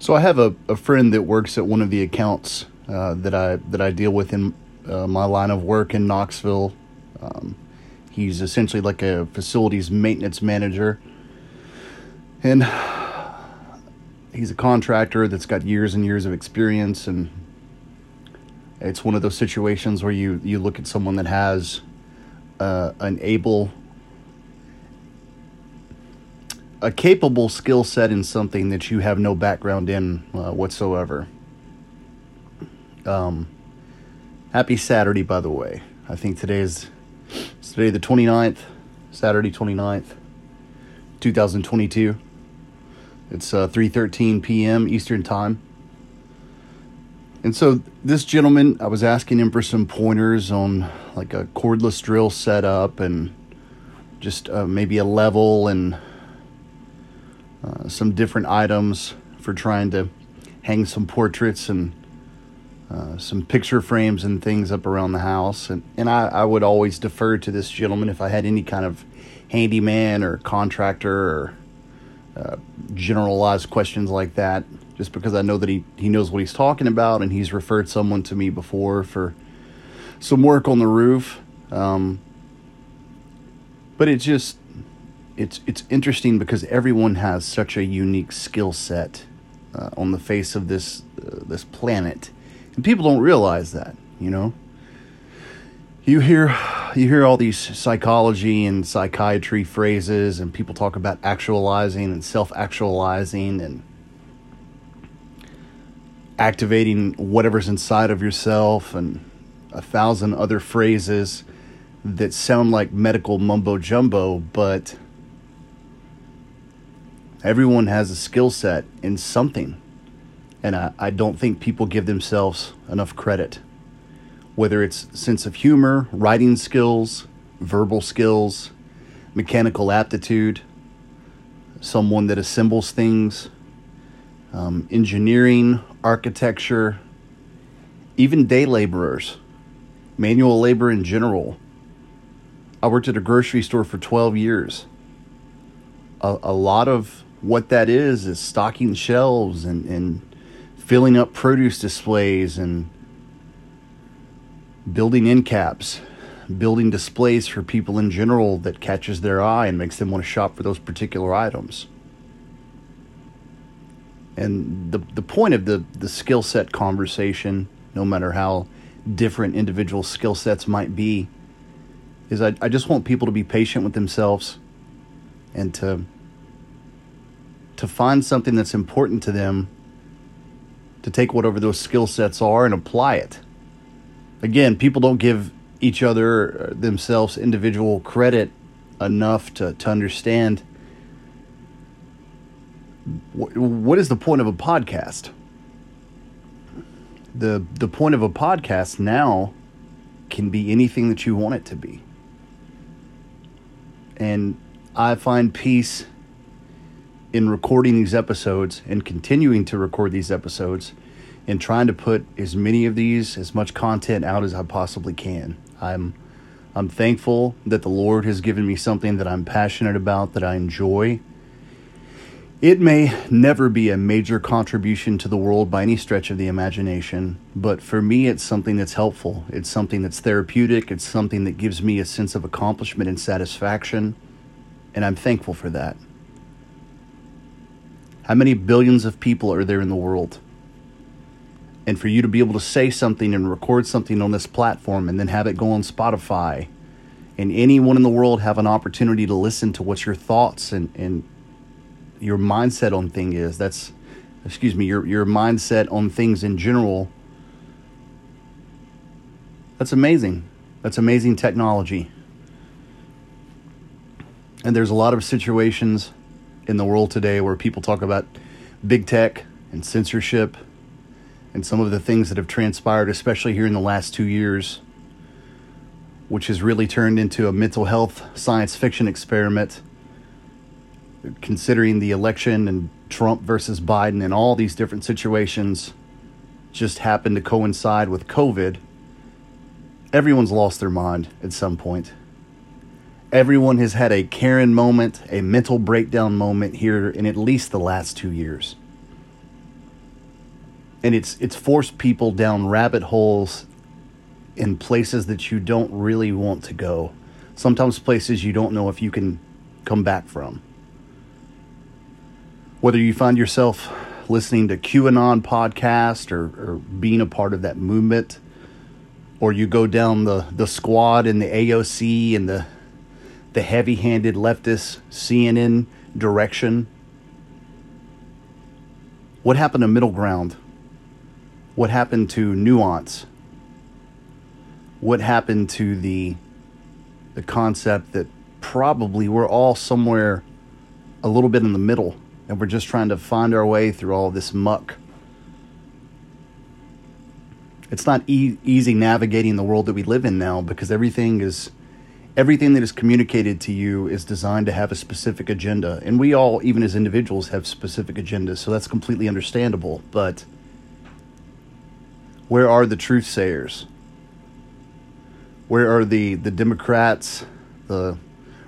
So I have a, a friend that works at one of the accounts uh, that I that I deal with in uh, my line of work in Knoxville. Um, he's essentially like a facilities maintenance manager, and he's a contractor that's got years and years of experience. And it's one of those situations where you you look at someone that has uh, an able a capable skill set in something that you have no background in uh, whatsoever. Um, happy Saturday, by the way. I think today is today the 29th, Saturday 29th, 2022. It's uh, 3:13 p.m. Eastern Time. And so this gentleman, I was asking him for some pointers on like a cordless drill setup and just uh, maybe a level and uh, some different items for trying to hang some portraits and uh, some picture frames and things up around the house. And, and I, I would always defer to this gentleman if I had any kind of handyman or contractor or uh, generalized questions like that, just because I know that he, he knows what he's talking about and he's referred someone to me before for some work on the roof. Um, but it just it's it's interesting because everyone has such a unique skill set uh, on the face of this uh, this planet, and people don't realize that. You know, you hear you hear all these psychology and psychiatry phrases, and people talk about actualizing and self actualizing and activating whatever's inside of yourself, and a thousand other phrases that sound like medical mumbo jumbo, but Everyone has a skill set in something. And I, I don't think people give themselves enough credit. Whether it's sense of humor, writing skills, verbal skills, mechanical aptitude, someone that assembles things, um, engineering, architecture, even day laborers, manual labor in general. I worked at a grocery store for 12 years. A, a lot of what that is is stocking shelves and, and filling up produce displays and building end caps, building displays for people in general that catches their eye and makes them want to shop for those particular items. And the the point of the, the skill set conversation, no matter how different individual skill sets might be, is I, I just want people to be patient with themselves and to to find something that's important to them, to take whatever those skill sets are and apply it. Again, people don't give each other uh, themselves individual credit enough to, to understand what is the point of a podcast? The the point of a podcast now can be anything that you want it to be. And I find peace in recording these episodes and continuing to record these episodes and trying to put as many of these as much content out as I possibly can. I'm I'm thankful that the Lord has given me something that I'm passionate about that I enjoy. It may never be a major contribution to the world by any stretch of the imagination, but for me it's something that's helpful. It's something that's therapeutic, it's something that gives me a sense of accomplishment and satisfaction, and I'm thankful for that. How many billions of people are there in the world? And for you to be able to say something and record something on this platform and then have it go on Spotify and anyone in the world have an opportunity to listen to what your thoughts and, and your mindset on thing is. That's excuse me, your your mindset on things in general. That's amazing. That's amazing technology. And there's a lot of situations in the world today where people talk about big tech and censorship and some of the things that have transpired, especially here in the last two years, which has really turned into a mental health science fiction experiment, considering the election and Trump versus Biden and all these different situations just happened to coincide with COVID. Everyone's lost their mind at some point. Everyone has had a Karen moment, a mental breakdown moment here in at least the last two years. and it's it's forced people down rabbit holes in places that you don't really want to go. Sometimes places you don't know if you can come back from. Whether you find yourself listening to QAnon podcast or, or being a part of that movement, or you go down the, the squad in the AOC and the the heavy handed leftist CNN direction. What happened to middle ground? What happened to nuance? What happened to the the concept that probably we're all somewhere a little bit in the middle and we're just trying to find our way through all this muck? It's not e- easy navigating the world that we live in now because everything is everything that is communicated to you is designed to have a specific agenda. And we all, even as individuals, have specific agendas. So that's completely understandable. But where are the truth sayers? Where are the, the Democrats, the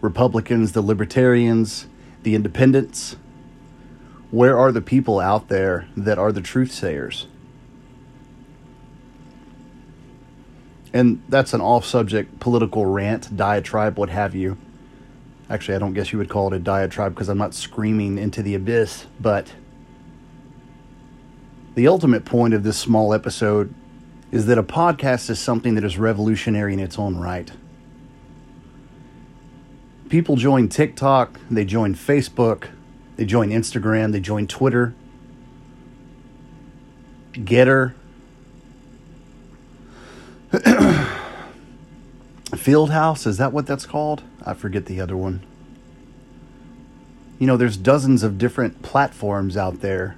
Republicans, the Libertarians, the Independents? Where are the people out there that are the truth sayers? And that's an off subject political rant, diatribe, what have you. Actually, I don't guess you would call it a diatribe because I'm not screaming into the abyss, but the ultimate point of this small episode is that a podcast is something that is revolutionary in its own right. People join TikTok, they join Facebook, they join Instagram, they join Twitter, Gettr, Fieldhouse, is that what that's called? I forget the other one. You know, there's dozens of different platforms out there,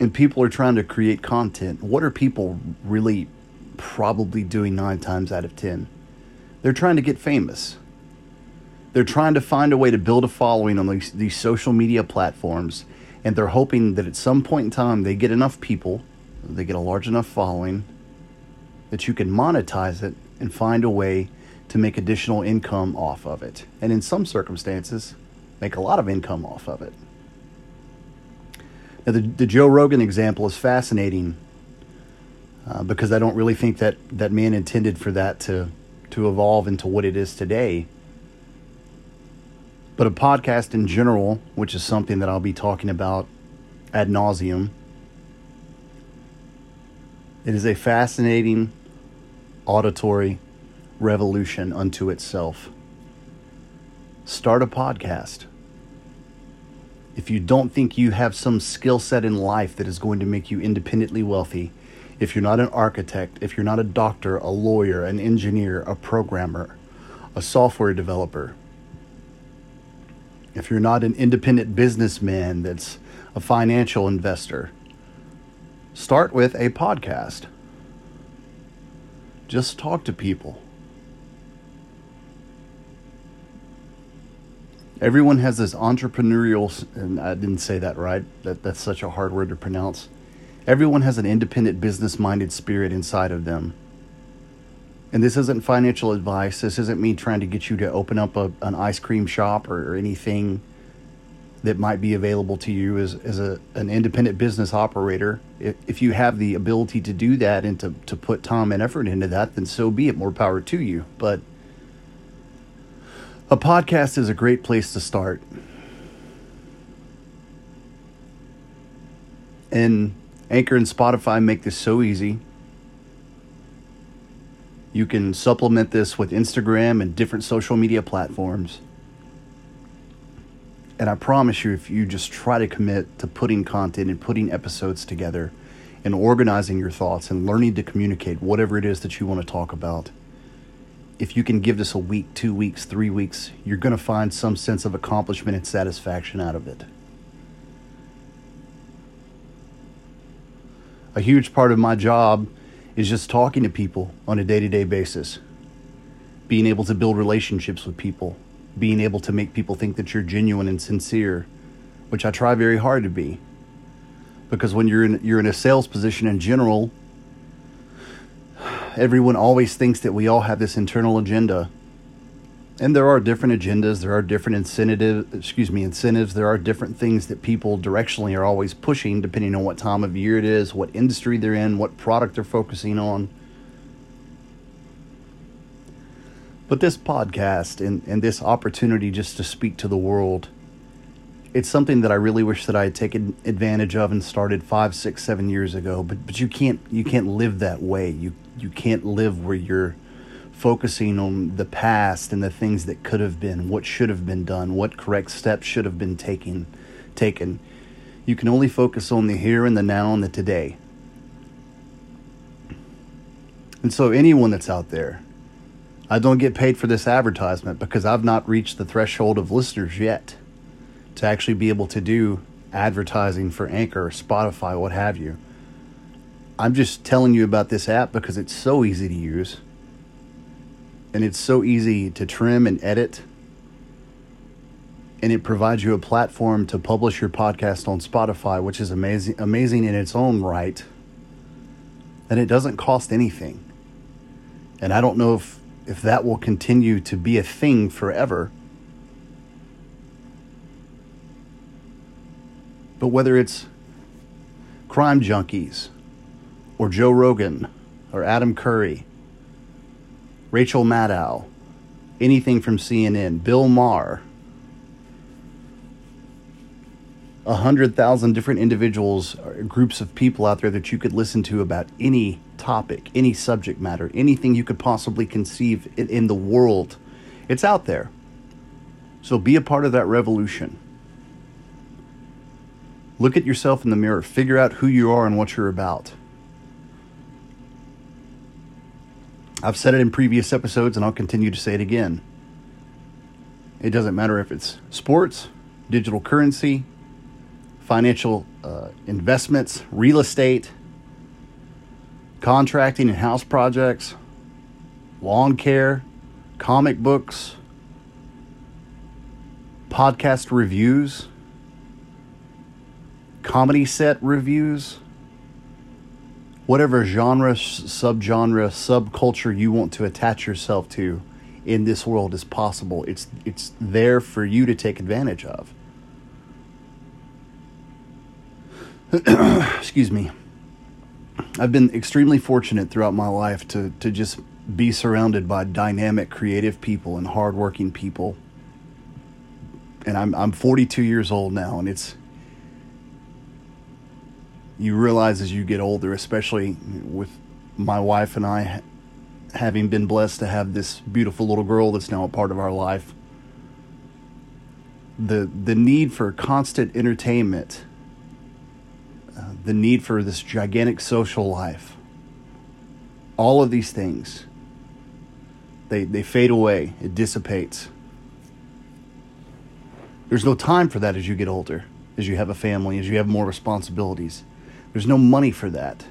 and people are trying to create content. What are people really probably doing nine times out of ten? They're trying to get famous. They're trying to find a way to build a following on these, these social media platforms, and they're hoping that at some point in time they get enough people, they get a large enough following, that you can monetize it and find a way to make additional income off of it. And in some circumstances, make a lot of income off of it. Now, the, the Joe Rogan example is fascinating uh, because I don't really think that that man intended for that to, to evolve into what it is today. But a podcast in general, which is something that I'll be talking about ad nauseum, it is a fascinating auditory revolution unto itself. Start a podcast. If you don't think you have some skill set in life that is going to make you independently wealthy, if you're not an architect, if you're not a doctor, a lawyer, an engineer, a programmer, a software developer, if you're not an independent businessman that's a financial investor, start with a podcast. Just talk to people. Everyone has this entrepreneurial, and I didn't say that right. That that's such a hard word to pronounce. Everyone has an independent, business-minded spirit inside of them. And this isn't financial advice. This isn't me trying to get you to open up a, an ice cream shop or, or anything that might be available to you as, as a, an independent business operator. If, if you have the ability to do that and to, to put time and effort into that, then so be it. More power to you. But a podcast is a great place to start. And Anchor and Spotify make this so easy. You can supplement this with Instagram and different social media platforms. And I promise you, if you just try to commit to putting content and putting episodes together and organizing your thoughts and learning to communicate whatever it is that you want to talk about, if you can give this a week, two weeks, three weeks, you're going to find some sense of accomplishment and satisfaction out of it. A huge part of my job is just talking to people on a day to day basis, being able to build relationships with people, being able to make people think that you're genuine and sincere, which I try very hard to be. Because when you're in you're in a sales position in general, everyone always thinks that we all have this internal agenda and there are different agendas there are different incentive excuse me incentives there are different things that people directionally are always pushing depending on what time of year it is what industry they're in what product they're focusing on but this podcast and, and this opportunity just to speak to the world it's something that I really wish that I had taken advantage of and started five, six, seven years ago. But but you can't you can't live that way. You you can't live where you're focusing on the past and the things that could have been, what should have been done, what correct steps should have been taken taken. You can only focus on the here and the now and the today. And so anyone that's out there, I don't get paid for this advertisement because I've not reached the threshold of listeners yet to actually be able to do advertising for Anchor, Spotify, what have you. I'm just telling you about this app because it's so easy to use and it's so easy to trim and edit. And it provides you a platform to publish your podcast on Spotify, which is amazing amazing in its own right. And it doesn't cost anything. And I don't know if if that will continue to be a thing forever. But whether it's crime junkies or Joe Rogan or Adam Curry Rachel Maddow, anything from CNN, Bill Maher, a hundred thousand different individuals, uh, groups of people out there that you could listen to about any topic, any subject matter, anything you could possibly conceive in, in the world. It's out there. So be a part of that revolution. Look at yourself in the mirror, figure out who you are and what you're about. I've said it in previous episodes and I'll continue to say it again. It doesn't matter if it's sports, digital currency, financial uh, investments, real estate, contracting and house projects, lawn care, comic books, podcast reviews, comedy set reviews whatever genre, subgenre, subculture you want to attach yourself to in this world is possible. It's it's there for you to take advantage of. Excuse me. I've been extremely fortunate throughout my life to to just be surrounded by dynamic, creative people and hardworking people. And I'm I'm 42 years old now, and it's you realize as you get older, especially with my wife and I having been blessed to have this beautiful little girl that's now a part of our life, the the need for constant entertainment, uh, the need for this gigantic social life, all of these things, they they fade away. It dissipates. There's no time for that as you get older, as you have a family, as you have more responsibilities. There's no money for that.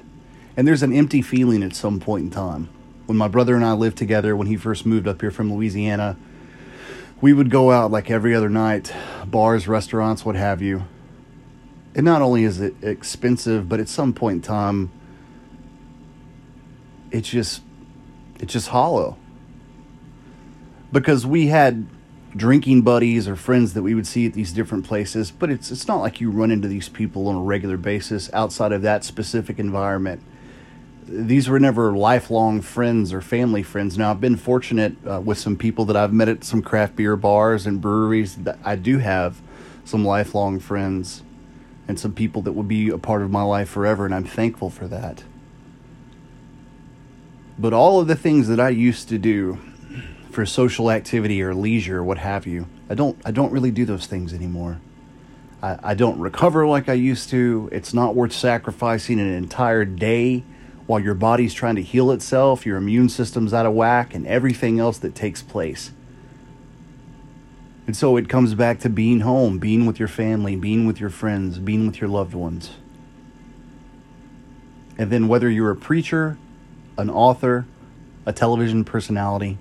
And there's an empty feeling at some point in time. When my brother and I lived together, when he first moved up here from Louisiana, we would go out like every other night, bars, restaurants, what have you. And not only is it expensive, but at some point in time, it's just, it's just hollow. Because we had drinking buddies or friends that we would see at these different places, but it's it's not like you run into these people on a regular basis outside of that specific environment. These were never lifelong friends or family friends. Now I've been fortunate uh, with some people that I've met at some craft beer bars and breweries that I do have some lifelong friends and some people that will be a part of my life forever and I'm thankful for that. But all of the things that I used to do for social activity or leisure or what have you. I don't I don't really do those things anymore. I, I don't recover like I used to. It's not worth sacrificing an entire day while your body's trying to heal itself, your immune system's out of whack, and everything else that takes place. And so it comes back to being home, being with your family, being with your friends, being with your loved ones. And then whether you're a preacher, an author, a television personality,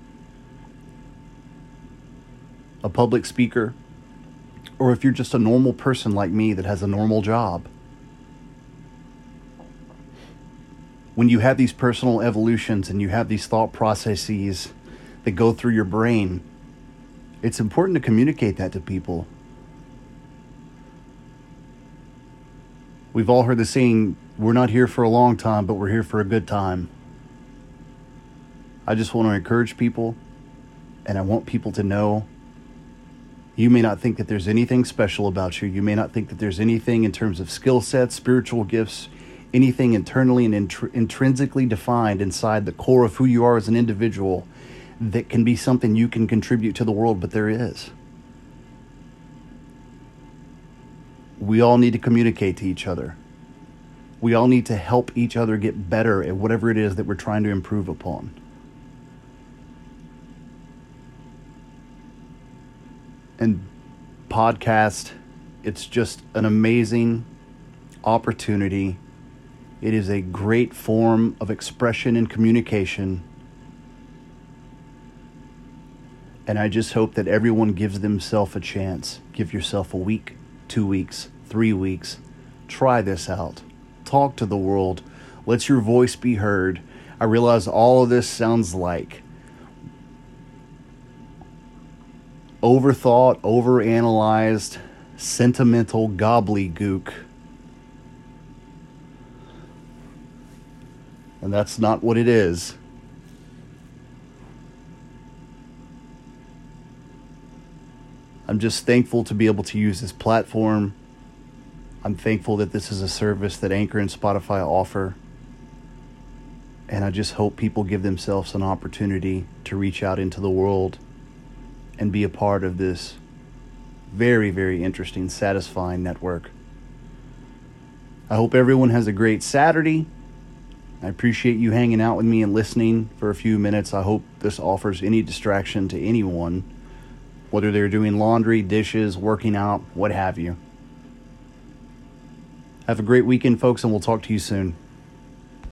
a public speaker, or if you're just a normal person like me that has a normal job. When you have these personal evolutions and you have these thought processes that go through your brain, It's important to communicate that to people. We've all heard the saying, we're not here for a long time, but we're here for a good time. I just want to encourage people, and I want people to know you may not think that there's anything special about you. You may not think that there's anything in terms of skill sets, spiritual gifts, anything internally and intr- intrinsically defined inside the core of who you are as an individual that can be something you can contribute to the world, but there is. We all need to communicate to each other. We all need to help each other get better at whatever it is that we're trying to improve upon. And podcast, it's just an amazing opportunity. It is a great form of expression and communication. And I just hope that everyone gives themselves a chance. Give yourself a week, two weeks, three weeks. Try this out. Talk to the world. Let your voice be heard. I realize all of this sounds like overthought, overanalyzed, sentimental gobbledygook. And that's not what it is. I'm just thankful to be able to use this platform. I'm thankful that this is a service that Anchor and Spotify offer. And I just hope people give themselves an opportunity to reach out into the world and be a part of this very, very interesting, satisfying network. I hope everyone has a great Saturday. I appreciate you hanging out with me and listening for a few minutes. I hope this offers any distraction to anyone, whether they're doing laundry, dishes, working out, what have you. Have a great weekend, folks, and we'll talk to you soon.